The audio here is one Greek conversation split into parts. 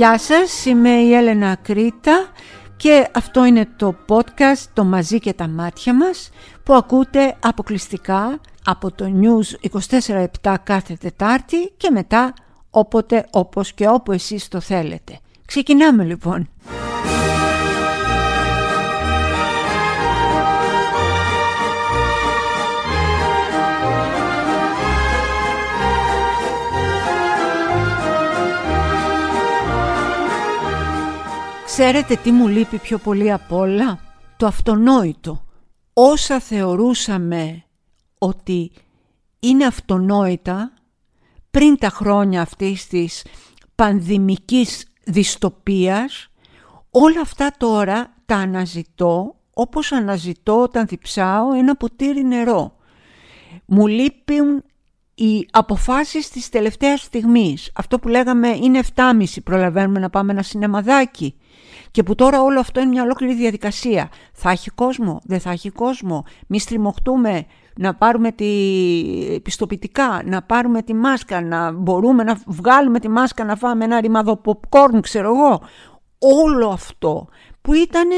Γεια σας, είμαι η Έλενα Κρήτα και αυτό είναι το podcast «Το μαζί και τα μάτια μας» που ακούτε αποκλειστικά από το News 24-7 κάθε Τετάρτη και μετά όποτε, όπως και όπου εσείς το θέλετε. Ξεκινάμε λοιπόν. Ξέρετε τι μου λείπει πιο πολύ απ' όλα; Το αυτονόητο. Όσα θεωρούσαμε ότι είναι αυτονόητα πριν τα χρόνια αυτής της πανδημικής δυστοπίας, όλα αυτά τώρα τα αναζητώ όπως αναζητώ όταν διψάω ένα ποτήρι νερό. Μου λείπουν οι αποφάσεις της τελευταίας στιγμής. Αυτό που λέγαμε είναι 7.30 προλαβαίνουμε να πάμε ένα σινεμαδάκι. Και που τώρα όλο αυτό είναι μια ολόκληρη διαδικασία. Θα έχει κόσμο, δεν θα έχει κόσμο. Μη στριμωχτούμε να πάρουμε τη πιστοποιητικά, να πάρουμε τη μάσκα, να μπορούμε να βγάλουμε τη μάσκα να φάμε ένα ρημάδο popcorn, ξέρω εγώ. Όλο αυτό που ήταν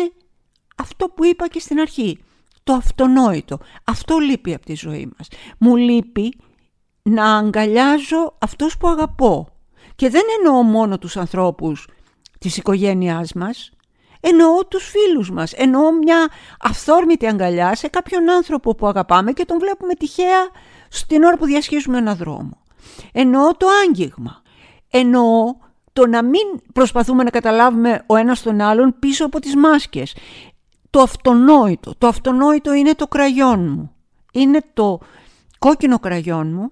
αυτό που είπα και στην αρχή. Το αυτονόητο. Αυτό λείπει από τη ζωή μας. Μου λείπει να αγκαλιάζω αυτούς που αγαπώ. Και δεν εννοώ μόνο τους ανθρώπους της οικογένειάς μας, εννοώ τους φίλους μας, εννοώ μια αυθόρμητη αγκαλιά σε κάποιον άνθρωπο που αγαπάμε και τον βλέπουμε τυχαία στην ώρα που διασχίζουμε ένα δρόμο. Εννοώ το άγγιγμα, εννοώ το να μην προσπαθούμε να καταλάβουμε ο ένας τον άλλον πίσω από τις μάσκες. Το αυτονόητο, το αυτονόητο είναι το κραγιόν μου. Είναι το κόκκινο κραγιόν μου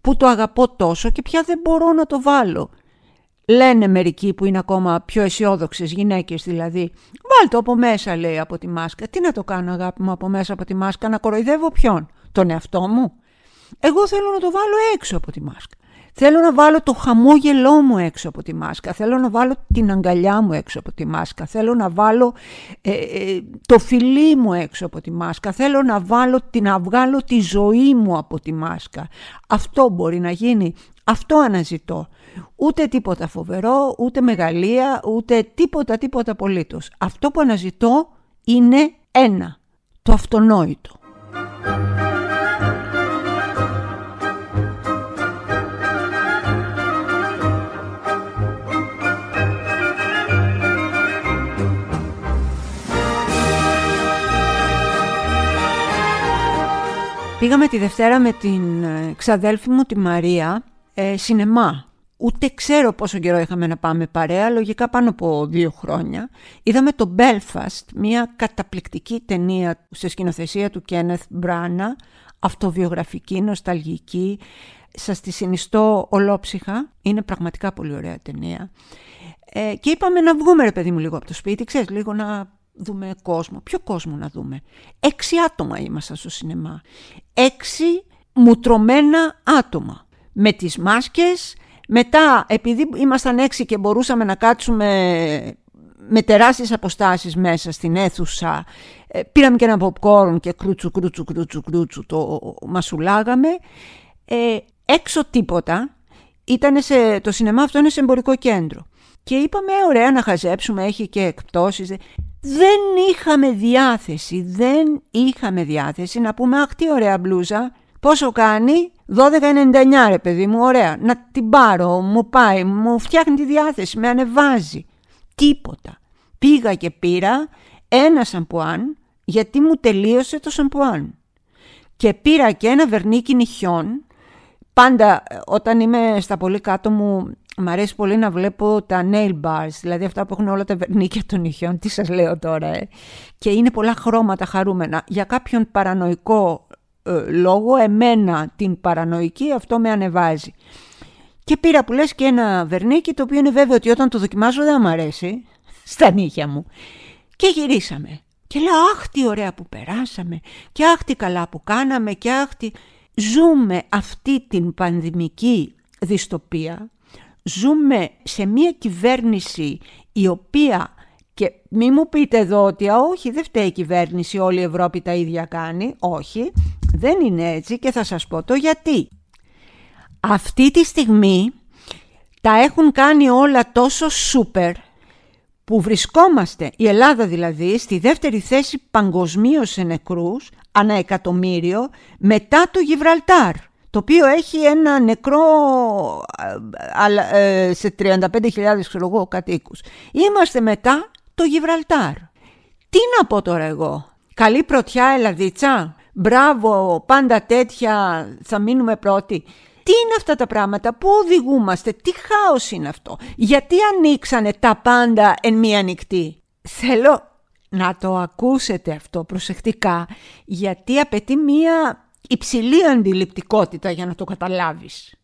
που το αγαπώ τόσο και πια δεν μπορώ να το βάλω Λένε μερικοί που είναι ακόμα πιο αισιόδοξες γυναίκες δηλαδή. Βάλτε από μέσα λέει από τη μάσκα. Τι να το κάνω αγάπη μου από μέσα από τη μάσκα, να κοροϊδεύω ποιον, τον εαυτό μου. Εγώ θέλω να το βάλω έξω από τη μάσκα. Θέλω να βάλω το χαμόγελό μου έξω από τη μάσκα. Θέλω να βάλω την αγκαλιά μου έξω από τη μάσκα. Θέλω να βάλω ε, ε, το φιλί μου έξω από τη μάσκα. Θέλω να, βάλω, να βγάλω τη ζωή μου από τη μάσκα. Αυτό μπορεί να γίνει. Αυτό αναζητώ. Ούτε τίποτα φοβερό, ούτε μεγαλεία, ούτε τίποτα τίποτα απολύτως. Αυτό που αναζητώ είναι ένα, το αυτονόητο. Πήγαμε τη Δευτέρα με την ε, ξαδέλφη μου τη Μαρία ε, σινεμά. Ούτε ξέρω πόσο καιρό είχαμε να πάμε παρέα, λογικά πάνω από δύο χρόνια. Είδαμε το Belfast, μια καταπληκτική ταινία σε σκηνοθεσία του Κένεθ Μπράνα, αυτοβιογραφική, νοσταλγική. Σας τη συνιστώ ολόψυχα, είναι πραγματικά πολύ ωραία ταινία. Ε, και είπαμε να βγούμε ρε παιδί μου λίγο από το σπίτι, ξέρεις, λίγο να δούμε κόσμο. Ποιο κόσμο να δούμε. Έξι άτομα ήμασταν στο σινεμά. Έξι μουτρωμένα άτομα. Με τις μάσκες, μετά επειδή ήμασταν έξι και μπορούσαμε να κάτσουμε με τεράστιες αποστάσεις μέσα στην αίθουσα, ε, πήραμε και ένα popcorn και κρούτσου κρούτσου κρούτσου κρούτσου το μασουλάγαμε. Ε, έξω τίποτα, Ήτανε σε, το σινεμά αυτό είναι σε εμπορικό κέντρο. Και είπαμε ωραία να χαζέψουμε, έχει και εκπτώσεις. Δεν είχαμε διάθεση, δεν είχαμε διάθεση να πούμε αχ τι ωραία μπλούζα, πόσο κάνει, 12,99 ρε παιδί μου, ωραία, να την πάρω, μου πάει, μου φτιάχνει τη διάθεση, με ανεβάζει. Τίποτα. Πήγα και πήρα ένα σαμπουάν γιατί μου τελείωσε το σαμπουάν. Και πήρα και ένα βερνίκι νυχιών. Πάντα ε, όταν είμαι στα πολύ κάτω μου Μ' αρέσει πολύ να βλέπω τα nail bars, δηλαδή αυτά που έχουν όλα τα βερνίκια των νυχιών, τι σας λέω τώρα, ε; και είναι πολλά χρώματα χαρούμενα. Για κάποιον παρανοϊκό ε, λόγο, εμένα την παρανοϊκή, αυτό με ανεβάζει. Και πήρα που λες και ένα βερνίκι, το οποίο είναι βέβαιο ότι όταν το δοκιμάζω δεν μου αρέσει, στα νύχια μου. Και γυρίσαμε. Και λέω, αχ τι ωραία που περάσαμε, και αχ τι καλά που κάναμε, και αχ τι... Ζούμε αυτή την πανδημική δυστοπία ζούμε σε μια κυβέρνηση η οποία και μη μου πείτε εδώ ότι όχι δεν φταίει η κυβέρνηση, όλη η Ευρώπη τα ίδια κάνει. Όχι, δεν είναι έτσι και θα σας πω το γιατί. Αυτή τη στιγμή τα έχουν κάνει όλα τόσο σούπερ που βρισκόμαστε, η Ελλάδα δηλαδή, στη δεύτερη θέση παγκοσμίως σε νεκρούς, ανά εκατομμύριο, μετά το Γιβραλτάρ, το οποίο έχει ένα νεκρό ε, σε 35.000 ξέρω εγώ κατοίκους. Είμαστε μετά το Γιβραλτάρ. Τι να πω τώρα εγώ, καλή πρωτιά Ελλαδίτσα, μπράβο, πάντα τέτοια, θα μείνουμε πρώτοι. Τι είναι αυτά τα πράγματα, πού οδηγούμαστε, τι χάος είναι αυτό, γιατί ανοίξανε τα πάντα εν μία νυχτή; Θέλω να το ακούσετε αυτό προσεκτικά, γιατί απαιτεί μία υψηλή αντιληπτικότητα για να το καταλάβεις.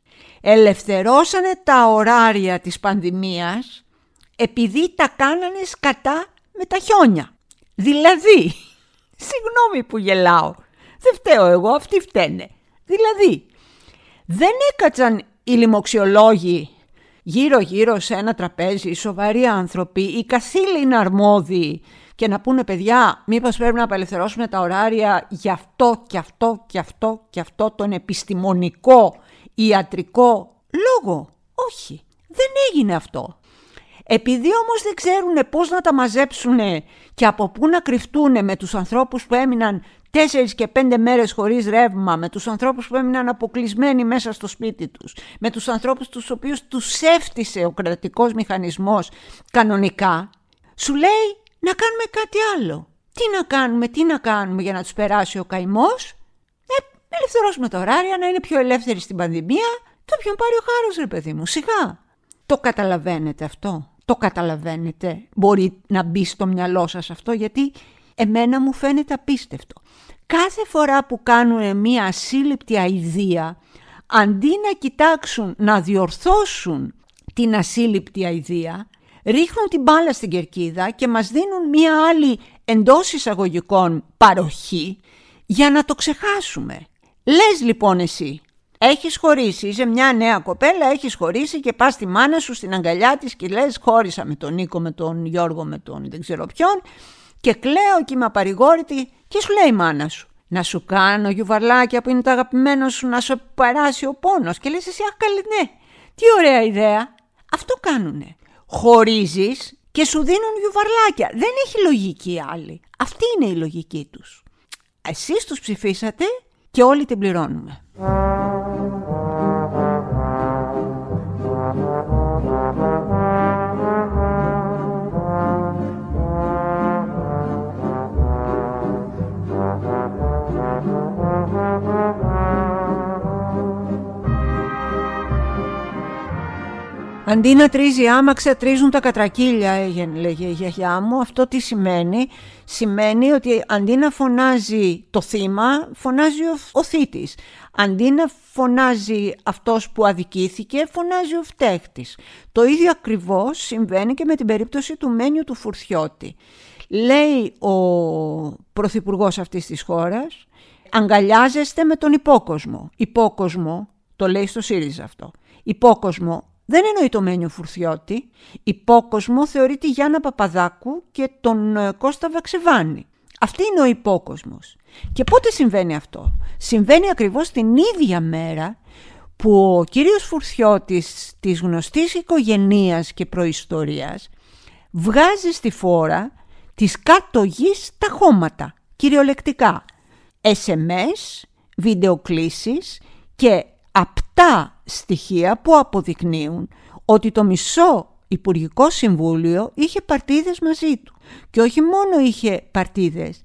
Ελευθερώσανε τα ωράρια της πανδημίας επειδή τα κάνανε σκατά με τα χιόνια. Δηλαδή, συγγνώμη που γελάω, δεν φταίω εγώ, αυτοί φταίνε. Δηλαδή, δεν έκατσαν οι λοιμοξιολόγοι γύρω-γύρω σε ένα τραπέζι, οι σοβαροί άνθρωποι, οι καθήλυνα αρμόδιοι και να πούνε παιδιά μήπως πρέπει να απελευθερώσουμε τα ωράρια για αυτό και αυτό και αυτό και αυτό τον επιστημονικό ιατρικό λόγο; Όχι, δεν έγινε αυτό. Επειδή όμως δεν ξέρουν πώς να τα μαζέψουν και από πού να κρυφτούν με τους ανθρώπους που έμειναν τέσσερις και πέντε μέρες χωρίς ρεύμα, με τους ανθρώπους που έμειναν αποκλεισμένοι μέσα στο σπίτι τους, με τους ανθρώπους τους οποίους τους έφτισε ο κρατικός μηχανισμός κανονικά, σου λέει να κάνουμε κάτι άλλο. Τι να κάνουμε, τι να κάνουμε για να τους περάσει ο καημός; Ε, ελευθερώσουμε τα ωράρια, να είναι πιο ελεύθεροι στην πανδημία. Το ποιον πάρει ο χάρος ρε παιδί μου, σιγά. Το καταλαβαίνετε αυτό; Το καταλαβαίνετε; Μπορεί να μπει στο μυαλό σας αυτό; Γιατί εμένα μου φαίνεται απίστευτο. Κάθε φορά που κάνουν μία ασύλληπτη αηδία, αντί να κοιτάξουν να διορθώσουν την ασύλληπτη αηδία, ρίχνουν την μπάλα στην κερκίδα και μας δίνουν μία άλλη εντός εισαγωγικών παροχή για να το ξεχάσουμε. Λες λοιπόν εσύ, έχεις χωρίσει, είσαι μια νέα κοπέλα, έχεις χωρίσει και πας στη μάνα σου στην αγκαλιά της και λες χώρισα με τον Νίκο, με τον Γιώργο, με τον δεν ξέρω ποιον και κλαίω και είμαι απαρηγόρητη και σου λέει η μάνα σου. Να σου κάνω γιουβαρλάκια που είναι το αγαπημένο σου να σου περάσει ο πόνος και λες εσύ αχ καλή ναι, τι ωραία ιδέα. Αυτό κάνουνε. Χωρίζεις και σου δίνουν γιουβαρλάκια. Δεν έχει λογική άλλη. Αυτή είναι η λογική τους. Εσείς τους ψηφίσατε και όλοι την πληρώνουμε. Αντί να τρίζει άμαξα, τρίζουν τα κατρακύλια, λέγε η γιαγιά μου. Αυτό τι σημαίνει; Σημαίνει ότι αντί να φωνάζει το θύμα, φωνάζει ο, ο θήτης. Αντί να φωνάζει αυτός που αδικήθηκε, φωνάζει ο φταίχτης. Το ίδιο ακριβώς συμβαίνει και με την περίπτωση του Μένιου του Φουρθιώτη. Λέει ο πρωθυπουργός αυτής της χώρας, αγκαλιάζεστε με τον υπόκοσμο. Υπόκοσμο, το λέει στο ΣΥΡΙΖΑ αυτό. Υπόκοσμο δεν εννοεί το Μένιο Φουρθιώτη. Υπόκοσμο θεωρεί τη Γιάννα Παπαδάκου και τον ε, Κώστα Βαξεβάνη. Αυτή είναι ο υπόκοσμος. Και πότε συμβαίνει αυτό; Συμβαίνει ακριβώς την ίδια μέρα που ο κύριος Φουρθιώτης της γνωστής οικογενείας και προϊστορίας βγάζει στη φόρα της κάτω γης τα χώματα, κυριολεκτικά. SMS, βιντεοκλήσεις και απτά στοιχεία που αποδεικνύουν ότι το μισό Υπουργικό Συμβούλιο είχε παρτίδες μαζί του. Και όχι μόνο είχε παρτίδες,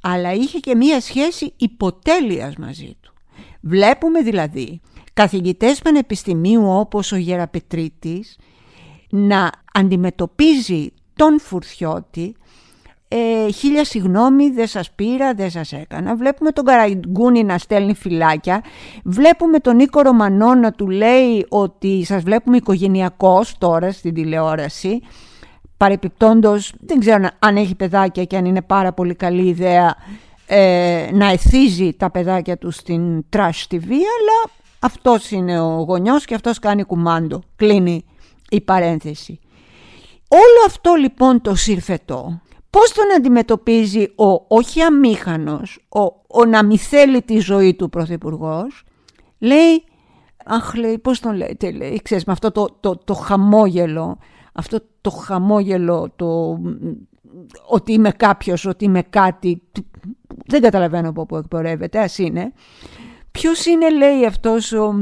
αλλά είχε και μία σχέση υποτέλειας μαζί του. Βλέπουμε δηλαδή καθηγητές πανεπιστημίου όπως ο Γεραπετρίτης να αντιμετωπίζει τον Φουρθιώτη ε, χίλια συγγνώμη δεν σας πήρα, δεν σας έκανα. Βλέπουμε τον Καραγκούνι να στέλνει φυλάκια. Βλέπουμε τον Νίκο Ρωμανό να του λέει ότι σας βλέπουμε οικογενειακός τώρα στην τηλεόραση. Παρεπιπτόντος, δεν ξέρω αν έχει παιδάκια και αν είναι πάρα πολύ καλή ιδέα ε, να εθίζει τα παιδάκια του στην Trash TV, αλλά αυτός είναι ο γονιός και αυτός κάνει κουμάντο. Κλείνει η παρένθεση. Όλο αυτό λοιπόν το σύρφετο πώς τον αντιμετωπίζει ο όχι αμήχανος, ο, ο να μη θέλει τη ζωή του Πρωθυπουργός, λέει Αχ, λέει, πώς τον λέτε, λέει, ξέρεις, με αυτό το, το, το χαμόγελο, αυτό το χαμόγελο, το ότι είμαι κάποιος, ότι είμαι κάτι, δεν καταλαβαίνω από πού εκπορεύεται, ας είναι. Ποιος είναι, λέει, αυτός ο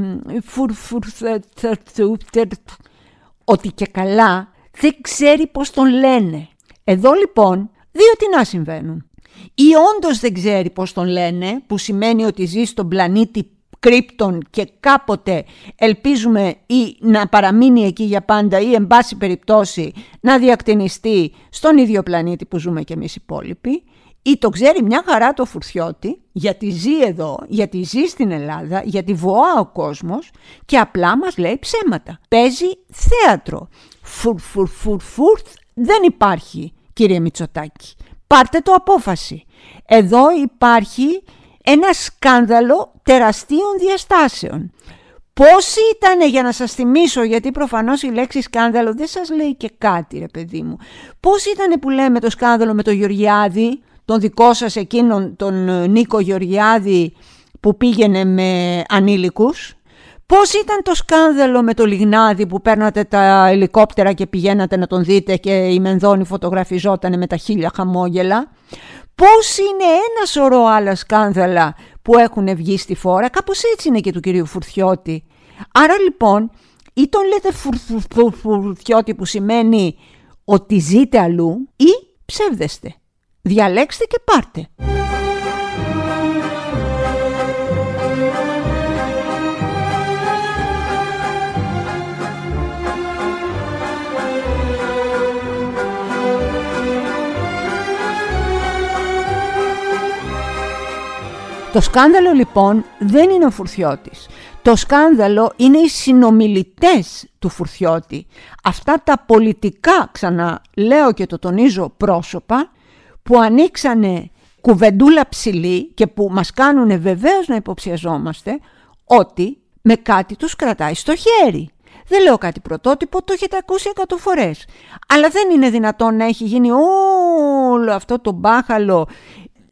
ότι και καλά δεν ξέρει πώς τον λένε. Εδώ λοιπόν δύο τι να συμβαίνουν. Ή όντως δεν ξέρει πώς τον λένε, που σημαίνει ότι ζει στον πλανήτη κρύπτον και κάποτε ελπίζουμε ή να παραμείνει εκεί για πάντα ή εν πάση περιπτώσει να διακτηνιστεί στον ίδιο πλανήτη που ζούμε και εμείς οι υπόλοιποι ή το ξέρει μια χαρά το φουρτιώτη γιατί ζει εδώ, γιατί ζει στην Ελλάδα, γιατί βοά ο κόσμος και απλά μας λέει ψέματα. Παίζει θέατρο. Φουρ φουρ φουρ φουρ δεν υπάρχει κύριε Μητσοτάκη. Πάρτε το απόφαση. Εδώ υπάρχει ένα σκάνδαλο τεραστίων διαστάσεων. Πώς ήταν για να σας θυμίσω, γιατί προφανώς η λέξη σκάνδαλο δεν σας λέει και κάτι ρε παιδί μου. Πώς ήταν που λέμε το σκάνδαλο με τον Γεωργιάδη, τον δικό σας εκείνον τον ε, Νίκο Γεωργιάδη που πήγαινε με ανήλικους; Πώς ήταν το σκάνδαλο με το Λιγνάδη που παίρνατε τα ελικόπτερα και πηγαίνατε να τον δείτε και η Μενδώνη φωτογραφιζόταν με τα χίλια χαμόγελα; Πώς είναι ένα σωρό άλλα σκάνδαλα που έχουν βγει στη φόρα, κάπως έτσι είναι και του κυρίου Φουρτιώτη. Άρα λοιπόν, ή τον λέτε Φουρτιώτη που σημαίνει ότι ζείτε αλλού ή ψεύδεστε. Διαλέξτε και πάρτε. Το σκάνδαλο λοιπόν δεν είναι ο Φουρθιώτης. Το σκάνδαλο είναι οι συνομιλητές του Φουρθιώτη. Αυτά τα πολιτικά, ξαναλέω και το τονίζω πρόσωπα, που ανοίξανε κουβεντούλα ψηλή και που μας κάνουν βεβαίως να υποψιαζόμαστε ότι με κάτι τους κρατάει στο χέρι. Δεν λέω κάτι πρωτότυπο, το έχετε ακούσει εκατό φορές. Αλλά δεν είναι δυνατόν να έχει γίνει όλο αυτό το μπάχαλο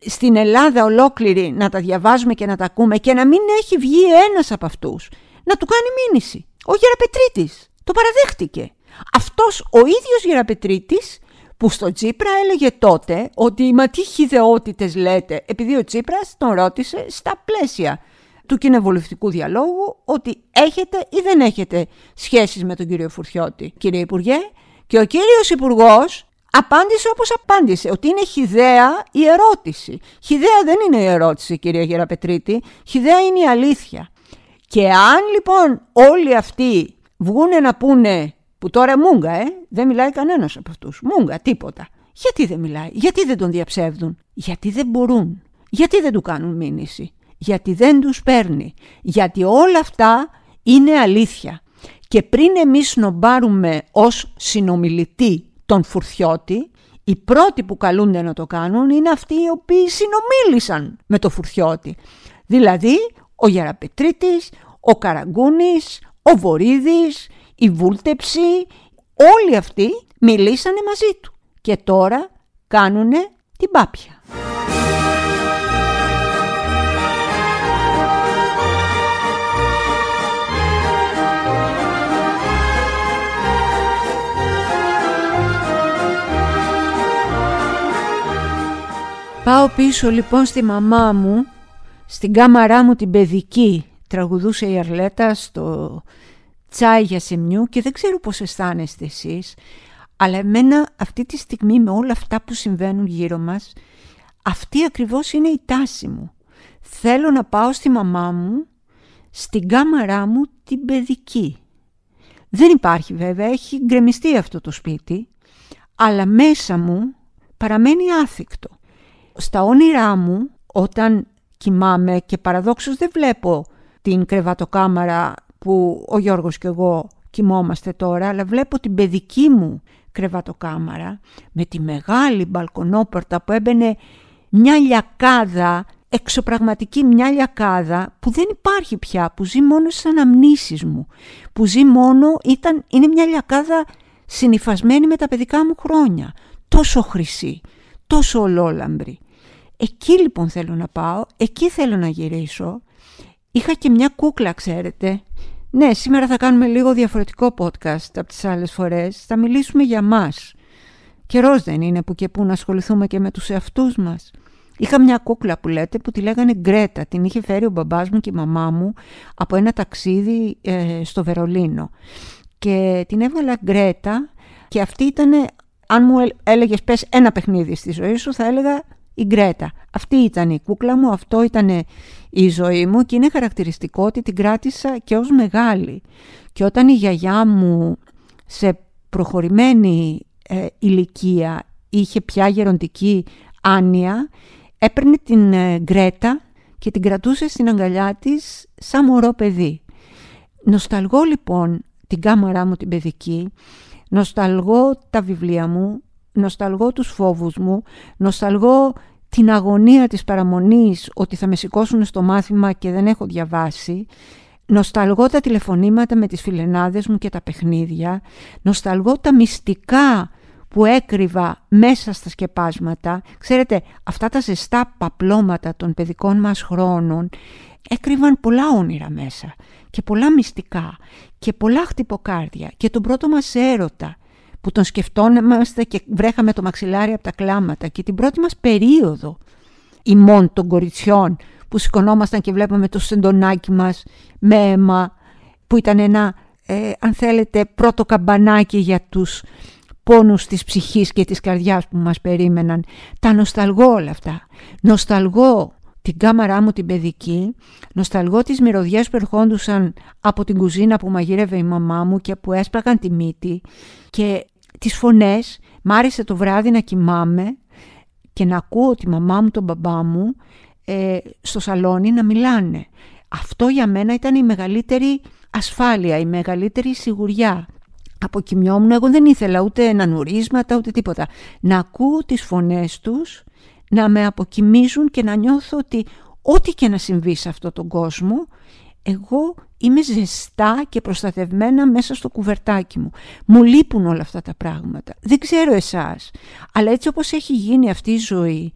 στην Ελλάδα ολόκληρη να τα διαβάζουμε και να τα ακούμε και να μην έχει βγει ένας από αυτούς να του κάνει μήνυση. Ο Γεραπετρίτης το παραδέχτηκε. Αυτός ο ίδιος Γεραπετρίτης που στο Τσίπρα έλεγε τότε ότι «Μα τι χιδεότητες λέτε» επειδή ο Τσίπρας τον ρώτησε στα πλαίσια του κοινοβουλευτικού διαλόγου ότι έχετε ή δεν έχετε σχέσεις με τον κύριο Φουρτιώτη. Κύριε Υπουργέ, και ο κύριος Υπουργός απάντησε όπως απάντησε, ότι είναι χιδέα η ερώτηση. Χιδέα δεν είναι η ερώτηση, κυρία Γεραπετρίτη, χιδέα είναι η αλήθεια. Και αν λοιπόν όλοι αυτοί βγούνε να πούνε, που τώρα μούγκα, ε, δεν μιλάει κανένας από αυτούς, μούγκα, τίποτα. Γιατί δεν μιλάει, γιατί δεν τον διαψεύδουν, γιατί δεν μπορούν, γιατί δεν του κάνουν μήνυση, γιατί δεν τους παίρνει, γιατί όλα αυτά είναι αλήθεια. Και πριν εμείς νομπάρουμε ως συνομιλητή τον Φουρθιώτη, οι πρώτοι που καλούνται να το κάνουν είναι αυτοί οι οποίοι συνομίλησαν με τον Φουρθιώτη. Δηλαδή ο Γεραπετρίτης, ο Καραγκούνης, ο Βορύδης, η Βούλτεψη, όλοι αυτοί μιλήσανε μαζί του και τώρα κάνουν την πάπια. Πάω πίσω λοιπόν στη μαμά μου, στην κάμαρά μου την παιδική. Τραγουδούσε η Αρλέτα στο τσάι για σεμιού και δεν ξέρω πώς αισθάνεστε εσείς, αλλά εμένα αυτή τη στιγμή με όλα αυτά που συμβαίνουν γύρω μας, αυτή ακριβώς είναι η τάση μου. Θέλω να πάω στη μαμά μου, στην κάμαρά μου την παιδική. Δεν υπάρχει βέβαια, έχει γκρεμιστεί αυτό το σπίτι, αλλά μέσα μου παραμένει άθικτο στα όνειρά μου όταν κοιμάμαι και παραδόξως δεν βλέπω την κρεβατοκάμαρα που ο Γιώργος και εγώ κοιμόμαστε τώρα, αλλά βλέπω την παιδική μου κρεβατοκάμαρα με τη μεγάλη μπαλκονόπορτα που έμπαινε μια λιακάδα, εξωπραγματική μια λιακάδα που δεν υπάρχει πια, που ζει μόνο στις αναμνήσεις μου, που ζει μόνο, ήταν, είναι μια λιακάδα συνυφασμένη με τα παιδικά μου χρόνια, τόσο χρυσή, τόσο ολόλαμπρη. Εκεί λοιπόν θέλω να πάω, εκεί θέλω να γυρίσω. Είχα και μια κούκλα, ξέρετε, Ναι, σήμερα θα κάνουμε λίγο διαφορετικό podcast από τις άλλες φορές. Θα μιλήσουμε για μας. Καιρός δεν είναι που και που να ασχοληθούμε και με τους εαυτούς μας. Είχα μια κούκλα που λέτε που τη λέγανε Γκρέτα. Την είχε φέρει ο μπαμπάς μου και η μαμά μου από ένα ταξίδι ε, στο Βερολίνο. Και την έβγαλα Γκρέτα και αυτή ήταν, αν μου έλεγες πες ένα παιχνίδι στη ζωή σου, θα έλεγα η Γκρέτα. Αυτή ήταν η κούκλα μου, αυτό ήταν η ζωή μου και είναι χαρακτηριστικό ότι την κράτησα και ως μεγάλη. Και όταν η γιαγιά μου σε προχωρημένη ε, ηλικία είχε πια γεροντική άνοια, έπαιρνε την ε, Γκρέτα και την κρατούσε στην αγκαλιά της σαν μωρό παιδί. Νοσταλγώ λοιπόν την κάμαρά μου την παιδική, νοσταλγώ τα βιβλία μου, νοσταλγώ τους φόβους μου, νοσταλγώ την αγωνία της παραμονής ότι θα με σηκώσουν στο μάθημα και δεν έχω διαβάσει, νοσταλγώ τα τηλεφωνήματα με τις φιλενάδες μου και τα παιχνίδια, νοσταλγώ τα μυστικά που έκρυβα μέσα στα σκεπάσματα. Ξέρετε, αυτά τα ζεστά παπλώματα των παιδικών μας χρόνων έκρυβαν πολλά όνειρα μέσα και πολλά μυστικά και πολλά χτυποκάρδια και τον πρώτο μας έρωτα που τον σκεφτόμαστε και βρέχαμε το μαξιλάρι από τα κλάματα και την πρώτη μας περίοδο ημών των κοριτσιών που σηκωνόμασταν και βλέπαμε το σεντονάκι μας με αίμα που ήταν ένα ε, αν θέλετε πρώτο καμπανάκι για τους πόνους της ψυχής και της καρδιάς που μας περίμεναν. Τα νοσταλγώ όλα αυτά. Νοσταλγώ την κάμαρά μου την παιδική, νοσταλγώ τις μυρωδιές που ερχόντουσαν από την κουζίνα που μαγείρευε η μαμά μου και που έσπαγαν τη μύτη και τις φωνές, μ' άρεσε το βράδυ να κοιμάμαι και να ακούω τη μαμά μου, τον μπαμπά μου ε, στο σαλόνι να μιλάνε. Αυτό για μένα ήταν η μεγαλύτερη ασφάλεια, η μεγαλύτερη σιγουριά. Αποκοιμιόμουν, εγώ δεν ήθελα ούτε να νουρίσματα ούτε τίποτα. Να ακούω τις φωνές τους, να με αποκοιμίζουν και να νιώθω ότι ό,τι και να συμβεί σε αυτόν τον κόσμο, εγώ είμαι ζεστά και προστατευμένα μέσα στο κουβερτάκι μου. Μου λείπουν όλα αυτά τα πράγματα. Δεν ξέρω εσάς, αλλά έτσι όπως έχει γίνει αυτή η ζωή,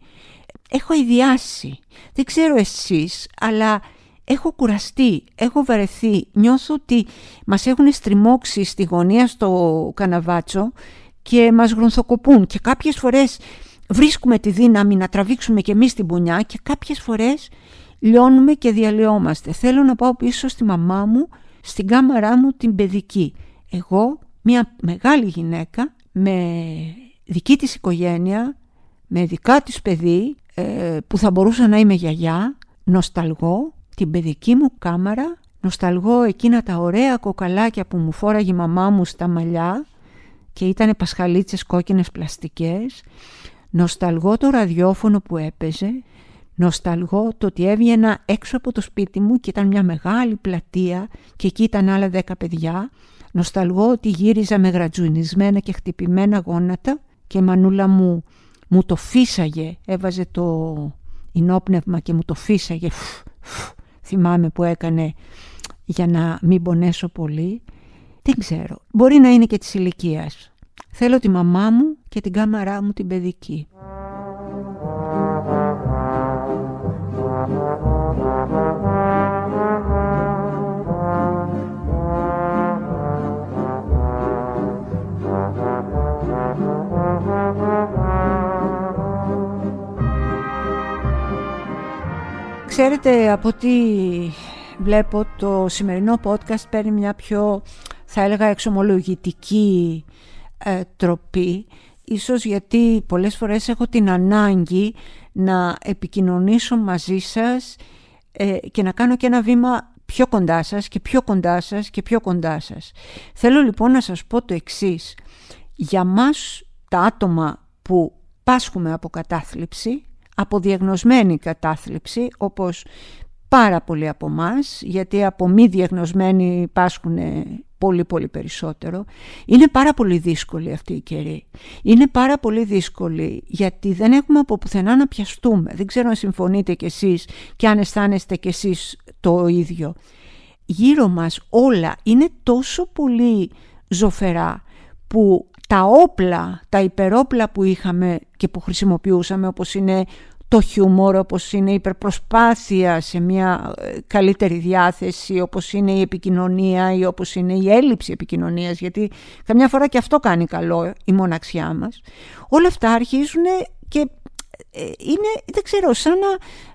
έχω ιδιάσει. Δεν ξέρω εσείς, αλλά έχω κουραστεί, έχω βαρεθεί. Νιώθω ότι μας έχουν στριμώξει στη γωνία στο καναβάτσο και μας γρονθοκοπούν και κάποιες φορές βρίσκουμε τη δύναμη να τραβήξουμε και εμείς την πουνιά και κάποιες φορές λιώνουμε και διαλυόμαστε. Θέλω να πάω πίσω στη μαμά μου, στην κάμαρά μου την παιδική. Εγώ, μια μεγάλη γυναίκα, με δική της οικογένεια, με δικά της παιδί, ε, που θα μπορούσα να είμαι γιαγιά, νοσταλγώ την παιδική μου κάμαρα, νοσταλγώ εκείνα τα ωραία κοκαλάκια που μου φόραγε η μαμά μου στα μαλλιά και ήταν πασχαλίτσες κόκκινες πλαστικές, νοσταλγώ το ραδιόφωνο που έπαιζε, Νοσταλγώ το ότι έβγαινα έξω από το σπίτι μου και ήταν μια μεγάλη πλατεία και εκεί ήταν άλλα δέκα παιδιά. Νοσταλγώ ότι γύριζα με γρατζουνισμένα και χτυπημένα γόνατα και η μανούλα μου μου το φύσαγε, έβαζε το ενόπνευμα και μου το φύσαγε. θυμάμαι που έκανε για να μην πονέσω πολύ. Δεν ξέρω, μπορεί να είναι και της ηλικίας. Θέλω τη μαμά μου και την κάμαρά μου την παιδική. Ξέρετε από τι βλέπω το σημερινό podcast παίρνει μια πιο θα έλεγα εξομολογητική ε, τροπή ίσως γιατί πολλές φορές έχω την ανάγκη να επικοινωνήσω μαζί σας ε, και να κάνω και ένα βήμα πιο κοντά σας και πιο κοντά σας και πιο κοντά σας. Θέλω λοιπόν να σας πω το εξής. Για μας τα άτομα που πάσχουμε από κατάθλιψη από διαγνωσμένη κατάθλιψη όπως πάρα πολλοί από εμάς, γιατί από μη διαγνωσμένοι πάσχουν πολύ πολύ περισσότερο. Είναι πάρα πολύ δύσκολη αυτή η καιρή. Είναι πάρα πολύ δύσκολη γιατί δεν έχουμε από πουθενά να πιαστούμε. Δεν ξέρω αν συμφωνείτε κι εσείς και αν αισθάνεστε κι εσείς το ίδιο. Γύρω μας όλα είναι τόσο πολύ ζωφερά που τα όπλα, τα υπερόπλα που είχαμε και που χρησιμοποιούσαμε όπως είναι το χιούμορ, όπως είναι η υπερπροσπάθεια σε μια ε, καλύτερη διάθεση, όπως είναι η επικοινωνία ή όπως είναι η έλλειψη επικοινωνίας, γιατί καμιά φορά και αυτό κάνει καλό η μοναξιά μας. Όλα αυτά αρχίζουν και ε, είναι, δεν ξέρω, σαν να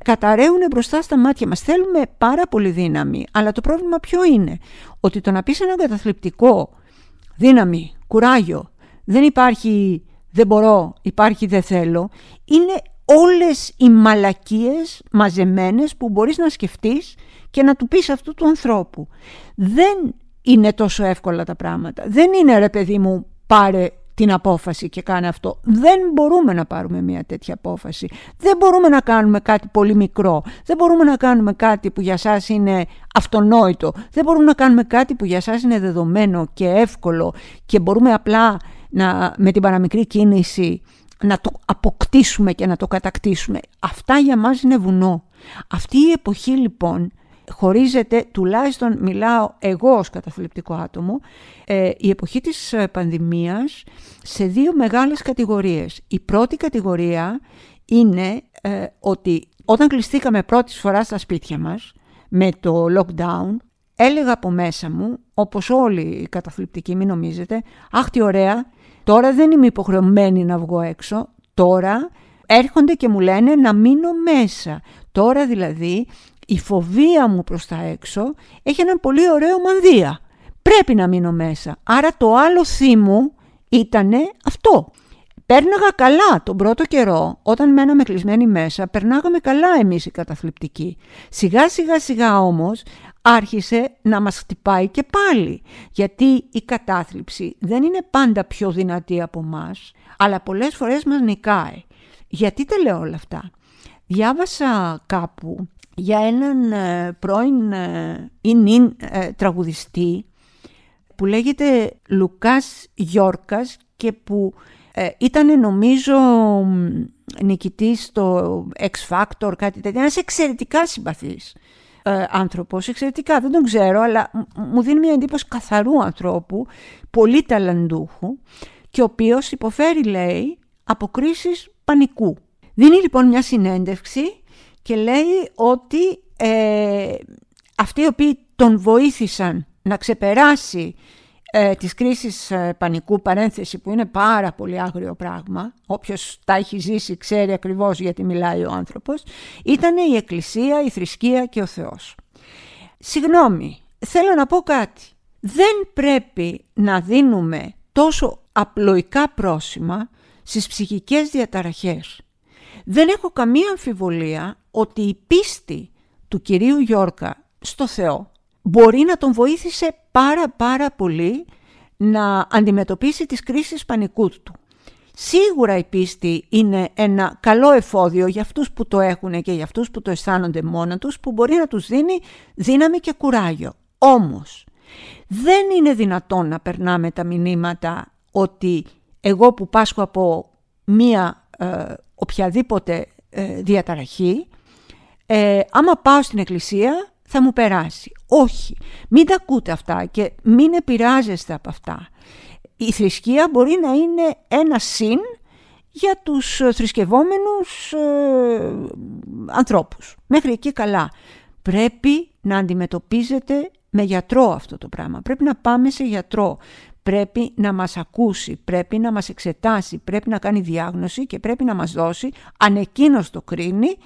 καταραίουν μπροστά στα μάτια μας. Θέλουμε πάρα πολύ δύναμη, αλλά το πρόβλημα ποιο είναι, ότι το να πεις ένα καταθλιπτικό δύναμη, κουράγιο, δεν υπάρχει δεν μπορώ, υπάρχει δεν θέλω, είναι όλες οι μαλακίες μαζεμένες που μπορείς να σκεφτείς και να του πεις αυτού του ανθρώπου. Δεν είναι τόσο εύκολα τα πράγματα. Δεν είναι ρε παιδί μου πάρε την απόφαση και κάνε αυτό. Δεν μπορούμε να πάρουμε μια τέτοια απόφαση. Δεν μπορούμε να κάνουμε κάτι πολύ μικρό. Δεν μπορούμε να κάνουμε κάτι που για σας είναι αυτονόητο. Δεν μπορούμε να κάνουμε κάτι που για σας είναι δεδομένο και εύκολο και μπορούμε απλά να, με την παραμικρή κίνηση να το αποκτήσουμε και να το κατακτήσουμε. Αυτά για μας είναι βουνό. Αυτή η εποχή λοιπόν χωρίζεται, τουλάχιστον μιλάω εγώ ως καταθλιπτικό άτομο, ε, η εποχή της ε, πανδημίας σε δύο μεγάλες κατηγορίες. Η πρώτη κατηγορία είναι ε, ότι όταν κλειστήκαμε πρώτης φοράς στα σπίτια μας με το lockdown, έλεγα από μέσα μου, όπως όλοι οι καταθλιπτικοί μην νομίζετε, αχ τι ωραία, Τώρα δεν είμαι υποχρεωμένη να βγω έξω. Τώρα έρχονται και μου λένε να μείνω μέσα. Τώρα δηλαδή η φοβία μου προς τα έξω έχει έναν πολύ ωραίο μανδύα. Πρέπει να μείνω μέσα. Άρα το άλλο θύμου ήταν αυτό. Πέρναγα καλά τον πρώτο καιρό, όταν μέναμε κλεισμένοι μέσα, περνάγαμε καλά εμείς οι καταθλιπτικοί. Σιγά σιγά σιγά όμως άρχισε να μας χτυπάει και πάλι. Γιατί η κατάθλιψη δεν είναι πάντα πιο δυνατή από μας, αλλά πολλές φορές μας νικάει. Γιατί τα λέω όλα αυτά; Διάβασα κάπου για έναν ε, πρώην ε, ή νυν ε, τραγουδιστή που λέγεται Λουκάς Γιόρκας και που ήταν νομίζω νικητής στο X Factor, κάτι τέτοιο. Ένας εξαιρετικά συμπαθής ε, άνθρωπος, εξαιρετικά, δεν τον ξέρω, αλλά μου δίνει μια εντύπωση καθαρού ανθρώπου, πολύ ταλαντούχου και ο οποίος υποφέρει, λέει, από κρίσεις πανικού. Δίνει λοιπόν μια συνέντευξη και λέει ότι ε, αυτοί οι οποίοι τον βοήθησαν να ξεπεράσει ε, της κρίσης ε, πανικού παρένθεση που είναι πάρα πολύ άγριο πράγμα, όποιος τα έχει ζήσει ξέρει ακριβώς γιατί μιλάει ο άνθρωπος, ήταν η Εκκλησία, η θρησκεία και ο Θεός. Συγγνώμη, θέλω να πω κάτι. Δεν πρέπει να δίνουμε τόσο απλοϊκά πρόσημα στις ψυχικές διαταραχές. Δεν έχω καμία αμφιβολία ότι η πίστη του κυρίου Γιόρκα στο Θεό μπορεί να τον βοήθησε πάρα πάρα πολύ να αντιμετωπίσει τις κρίσεις πανικού του. Σίγουρα η πίστη είναι ένα καλό εφόδιο για αυτούς που το έχουν και για αυτούς που το αισθάνονται μόνο τους που μπορεί να τους δίνει δύναμη και κουράγιο. Όμως δεν είναι δυνατόν να περνάμε τα μηνύματα ότι εγώ που πάσχω από μία ε, οποιαδήποτε ε, διαταραχή ε, άμα πάω στην εκκλησία θα μου περάσει. Όχι, μην τα ακούτε αυτά και μην επηρεάζεστε από αυτά. Η θρησκεία μπορεί να είναι ένα συν για τους θρησκευόμενους ε, ανθρώπους. Μέχρι εκεί καλά. Πρέπει να αντιμετωπίζετε με γιατρό αυτό το πράγμα. Πρέπει να πάμε σε γιατρό. Πρέπει να μας ακούσει, πρέπει να μας εξετάσει, πρέπει να κάνει διάγνωση και πρέπει να μας δώσει, αν εκείνος το κρίνει,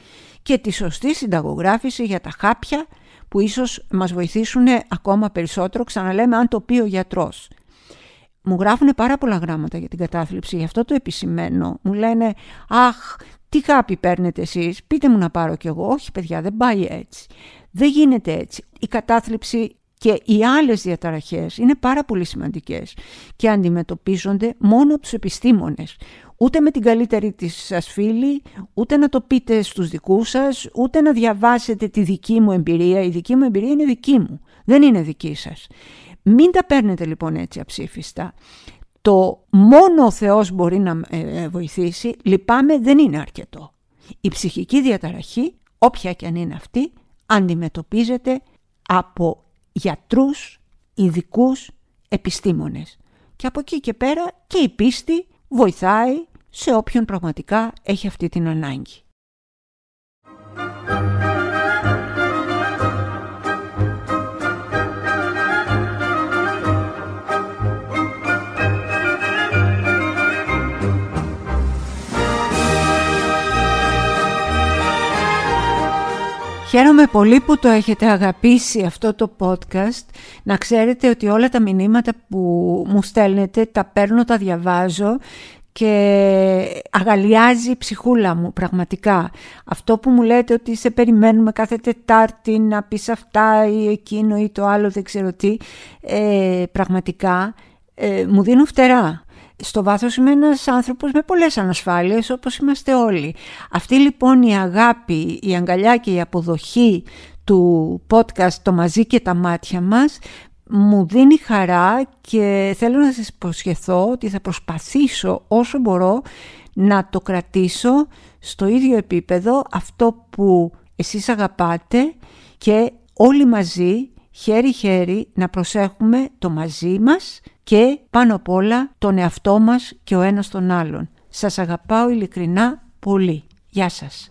και τη σωστή συνταγογράφηση για τα χάπια που ίσως μας βοηθήσουν ακόμα περισσότερο, ξαναλέμε αν το πει ο γιατρός. Μου γράφουν πάρα πολλά γράμματα για την κατάθλιψη, γι' αυτό το επισημαίνω. Μου λένε, αχ, τι χάπι παίρνετε εσείς, πείτε μου να πάρω κι εγώ. Όχι παιδιά, δεν πάει έτσι. Δεν γίνεται έτσι. Η κατάθλιψη και οι άλλες διαταραχές είναι πάρα πολύ σημαντικές και αντιμετωπίζονται μόνο από τους επιστήμονες ούτε με την καλύτερη της σας φίλη, ούτε να το πείτε στους δικούς σας, ούτε να διαβάσετε τη δική μου εμπειρία. Η δική μου εμπειρία είναι δική μου, δεν είναι δική σας. Μην τα παίρνετε λοιπόν έτσι αψήφιστα. Το μόνο ο Θεός μπορεί να ε, ε, βοηθήσει, λυπάμαι, δεν είναι αρκετό. Η ψυχική διαταραχή, όποια και αν είναι αυτή, αντιμετωπίζεται από γιατρούς, ειδικούς επιστήμονες. Και από εκεί και πέρα και η πίστη βοηθάει σε όποιον πραγματικά έχει αυτή την ανάγκη. Χαίρομαι πολύ που το έχετε αγαπήσει αυτό το podcast. Να ξέρετε ότι όλα τα μηνύματα που μου στέλνετε τα παίρνω, τα διαβάζω και αγαλιάζει η ψυχούλα μου πραγματικά. Αυτό που μου λέτε ότι σε περιμένουμε κάθε Τετάρτη να πεις αυτά ή εκείνο ή το άλλο δεν ξέρω τι, ε, πραγματικά ε, μου δίνουν φτερά. Στο βάθος είμαι ένας άνθρωπος με πολλές ανασφάλειες όπως είμαστε όλοι. Αυτή λοιπόν η αγάπη, η αγκαλιά και η αποδοχή του podcast «Το μαζί και τα μάτια μας» μου δίνει χαρά και θέλω να σας υποσχεθώ ότι θα προσπαθήσω όσο μπορώ να το κρατήσω στο ίδιο επίπεδο αυτό που εσείς αγαπάτε και όλοι μαζί χέρι-χέρι να προσέχουμε το μαζί μας και πάνω απ' όλα τον εαυτό μας και ο ένας τον άλλον. Σας αγαπάω ειλικρινά πολύ. Γεια σας.